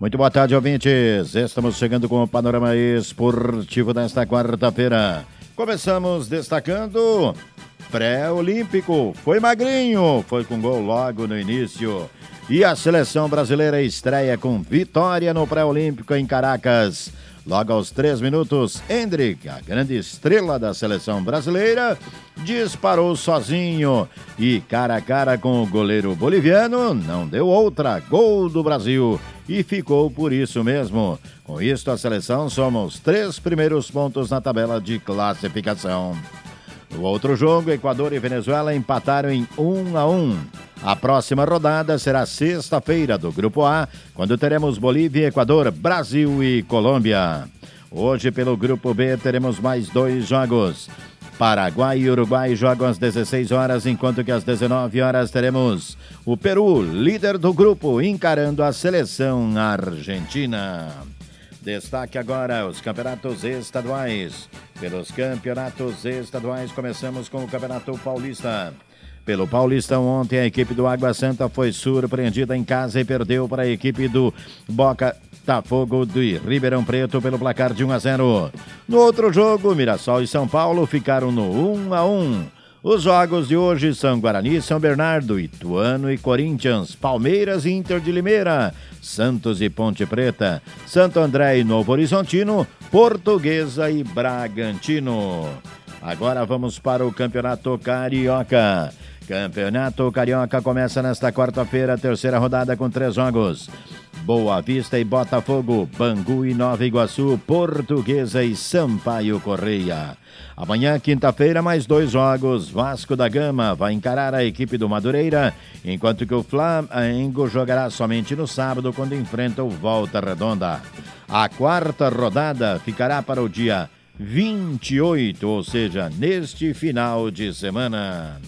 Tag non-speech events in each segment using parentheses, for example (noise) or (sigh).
Muito boa tarde, ouvintes. Estamos chegando com o panorama esportivo desta quarta-feira. Começamos destacando pré-olímpico. Foi magrinho, foi com gol logo no início. E a seleção brasileira estreia com vitória no pré-olímpico em Caracas. Logo aos três minutos, Hendrick, a grande estrela da seleção brasileira, disparou sozinho e cara a cara com o goleiro boliviano, não deu outra. Gol do Brasil e ficou por isso mesmo. Com isto, a seleção soma os três primeiros pontos na tabela de classificação. No outro jogo, Equador e Venezuela empataram em 1 a 1. A próxima rodada será sexta-feira do Grupo A, quando teremos Bolívia, Equador, Brasil e Colômbia. Hoje, pelo Grupo B, teremos mais dois jogos. Paraguai e Uruguai jogam às 16 horas, enquanto que às 19 horas teremos o Peru, líder do grupo, encarando a seleção argentina. Destaque agora os campeonatos estaduais. Pelos campeonatos estaduais, começamos com o Campeonato Paulista. Pelo Paulistão, ontem a equipe do Água Santa foi surpreendida em casa e perdeu para a equipe do Boca Tafogo de Ribeirão Preto pelo placar de 1 a 0. No outro jogo, Mirassol e São Paulo ficaram no 1 a 1. Os jogos de hoje são Guarani, São Bernardo, Ituano e Corinthians, Palmeiras e Inter de Limeira, Santos e Ponte Preta, Santo André e Novo Horizontino, Portuguesa e Bragantino. Agora vamos para o Campeonato Carioca. Campeonato Carioca começa nesta quarta-feira, terceira rodada com três jogos. Boa Vista e Botafogo, Bangu e Nova Iguaçu, Portuguesa e Sampaio Correia. Amanhã, quinta-feira, mais dois jogos. Vasco da Gama vai encarar a equipe do Madureira, enquanto que o Flamengo jogará somente no sábado, quando enfrenta o Volta Redonda. A quarta rodada ficará para o dia 28, ou seja, neste final de semana.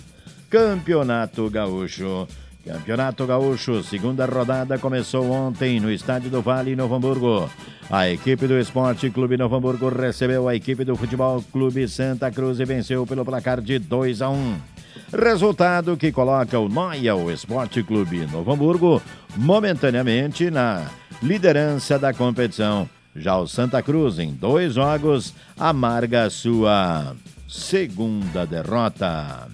Campeonato Gaúcho. Campeonato Gaúcho, segunda rodada começou ontem no Estádio do Vale, Novo Hamburgo. A equipe do Esporte Clube Novo Hamburgo recebeu a equipe do Futebol Clube Santa Cruz e venceu pelo placar de 2 a 1. Resultado que coloca o Noia, o Esporte Clube Novo Hamburgo, momentaneamente na liderança da competição. Já o Santa Cruz, em dois jogos, amarga sua segunda derrota.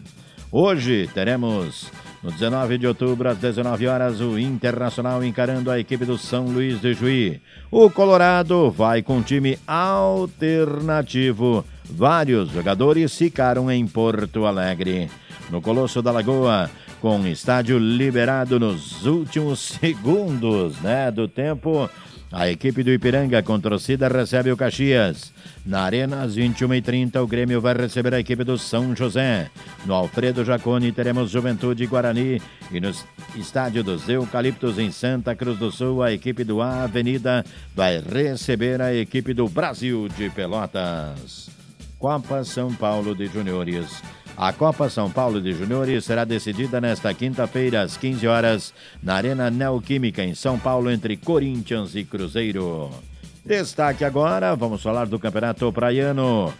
Hoje teremos no 19 de outubro, às 19 horas, o Internacional encarando a equipe do São Luís de Juí. O Colorado vai com time alternativo. Vários jogadores ficaram em Porto Alegre. No Colosso da Lagoa, com estádio liberado nos últimos (laughs) segundos né, do tempo, a equipe do Ipiranga com torcida recebe o Caxias. Na Arena, às 21h30, o Grêmio vai receber a equipe do São José. No Alfredo Jaconi teremos Juventude Guarani. E no estádio dos Eucaliptos, em Santa Cruz do Sul, a equipe do A Avenida vai receber a equipe do Brasil de Pelotas. Copa São Paulo de Juniores. A Copa São Paulo de Juniores será decidida nesta quinta-feira, às 15 horas, na Arena Neoquímica, em São Paulo, entre Corinthians e Cruzeiro. Destaque agora, vamos falar do Campeonato Praiano.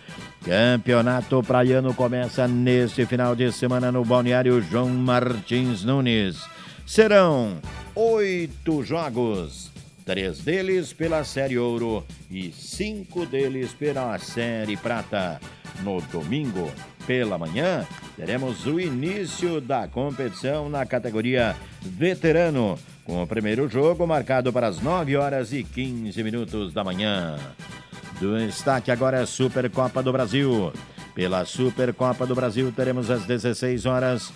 Campeonato Praiano começa neste final de semana no Balneário João Martins Nunes. Serão oito jogos, três deles pela Série Ouro e cinco deles pela Série Prata. No domingo, pela manhã, teremos o início da competição na categoria veterano, com o primeiro jogo marcado para as 9 horas e 15 minutos da manhã. Do destaque agora é a Supercopa do Brasil. Pela Supercopa do Brasil, teremos às 16 horas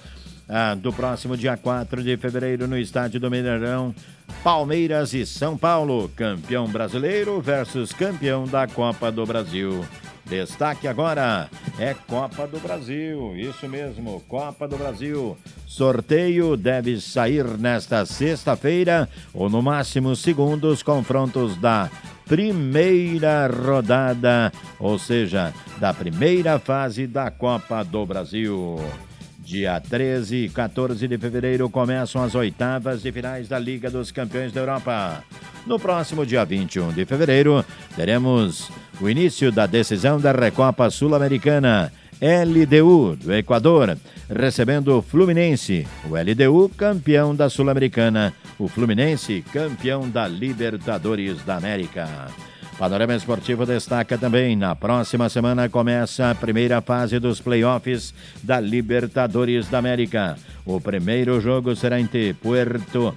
ah, do próximo dia 4 de fevereiro no estádio do Mineirão. Palmeiras e São Paulo, campeão brasileiro versus campeão da Copa do Brasil. Destaque agora é Copa do Brasil, isso mesmo, Copa do Brasil. Sorteio deve sair nesta sexta-feira ou no máximo segundos confrontos da primeira rodada, ou seja, da primeira fase da Copa do Brasil. Dia 13 e 14 de fevereiro começam as oitavas de finais da Liga dos Campeões da Europa. No próximo dia 21 de fevereiro, teremos o início da decisão da Recopa Sul-Americana. LDU do Equador, recebendo o Fluminense, o LDU campeão da Sul-Americana, o Fluminense, campeão da Libertadores da América. Panorama Esportivo destaca também: na próxima semana começa a primeira fase dos playoffs da Libertadores da América. O primeiro jogo será entre Puerto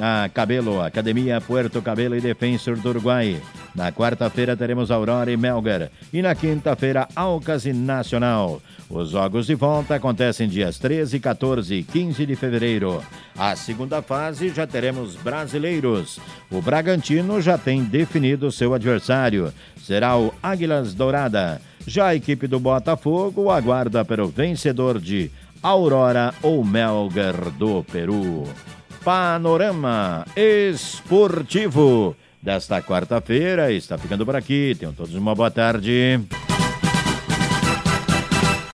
a Cabelo, Academia Puerto Cabelo e Defensor do Uruguai. Na quarta-feira teremos Aurora e Melgar. E na quinta-feira, Alcas e Nacional. Os jogos de volta acontecem dias 13, 14 e 15 de fevereiro. A segunda fase já teremos brasileiros. O Bragantino já tem definido seu adversário. Será o Águilas Dourada. Já a equipe do Botafogo aguarda pelo vencedor de Aurora ou Melgar do Peru. Panorama Esportivo desta quarta-feira está ficando por aqui. Tenham todos uma boa tarde.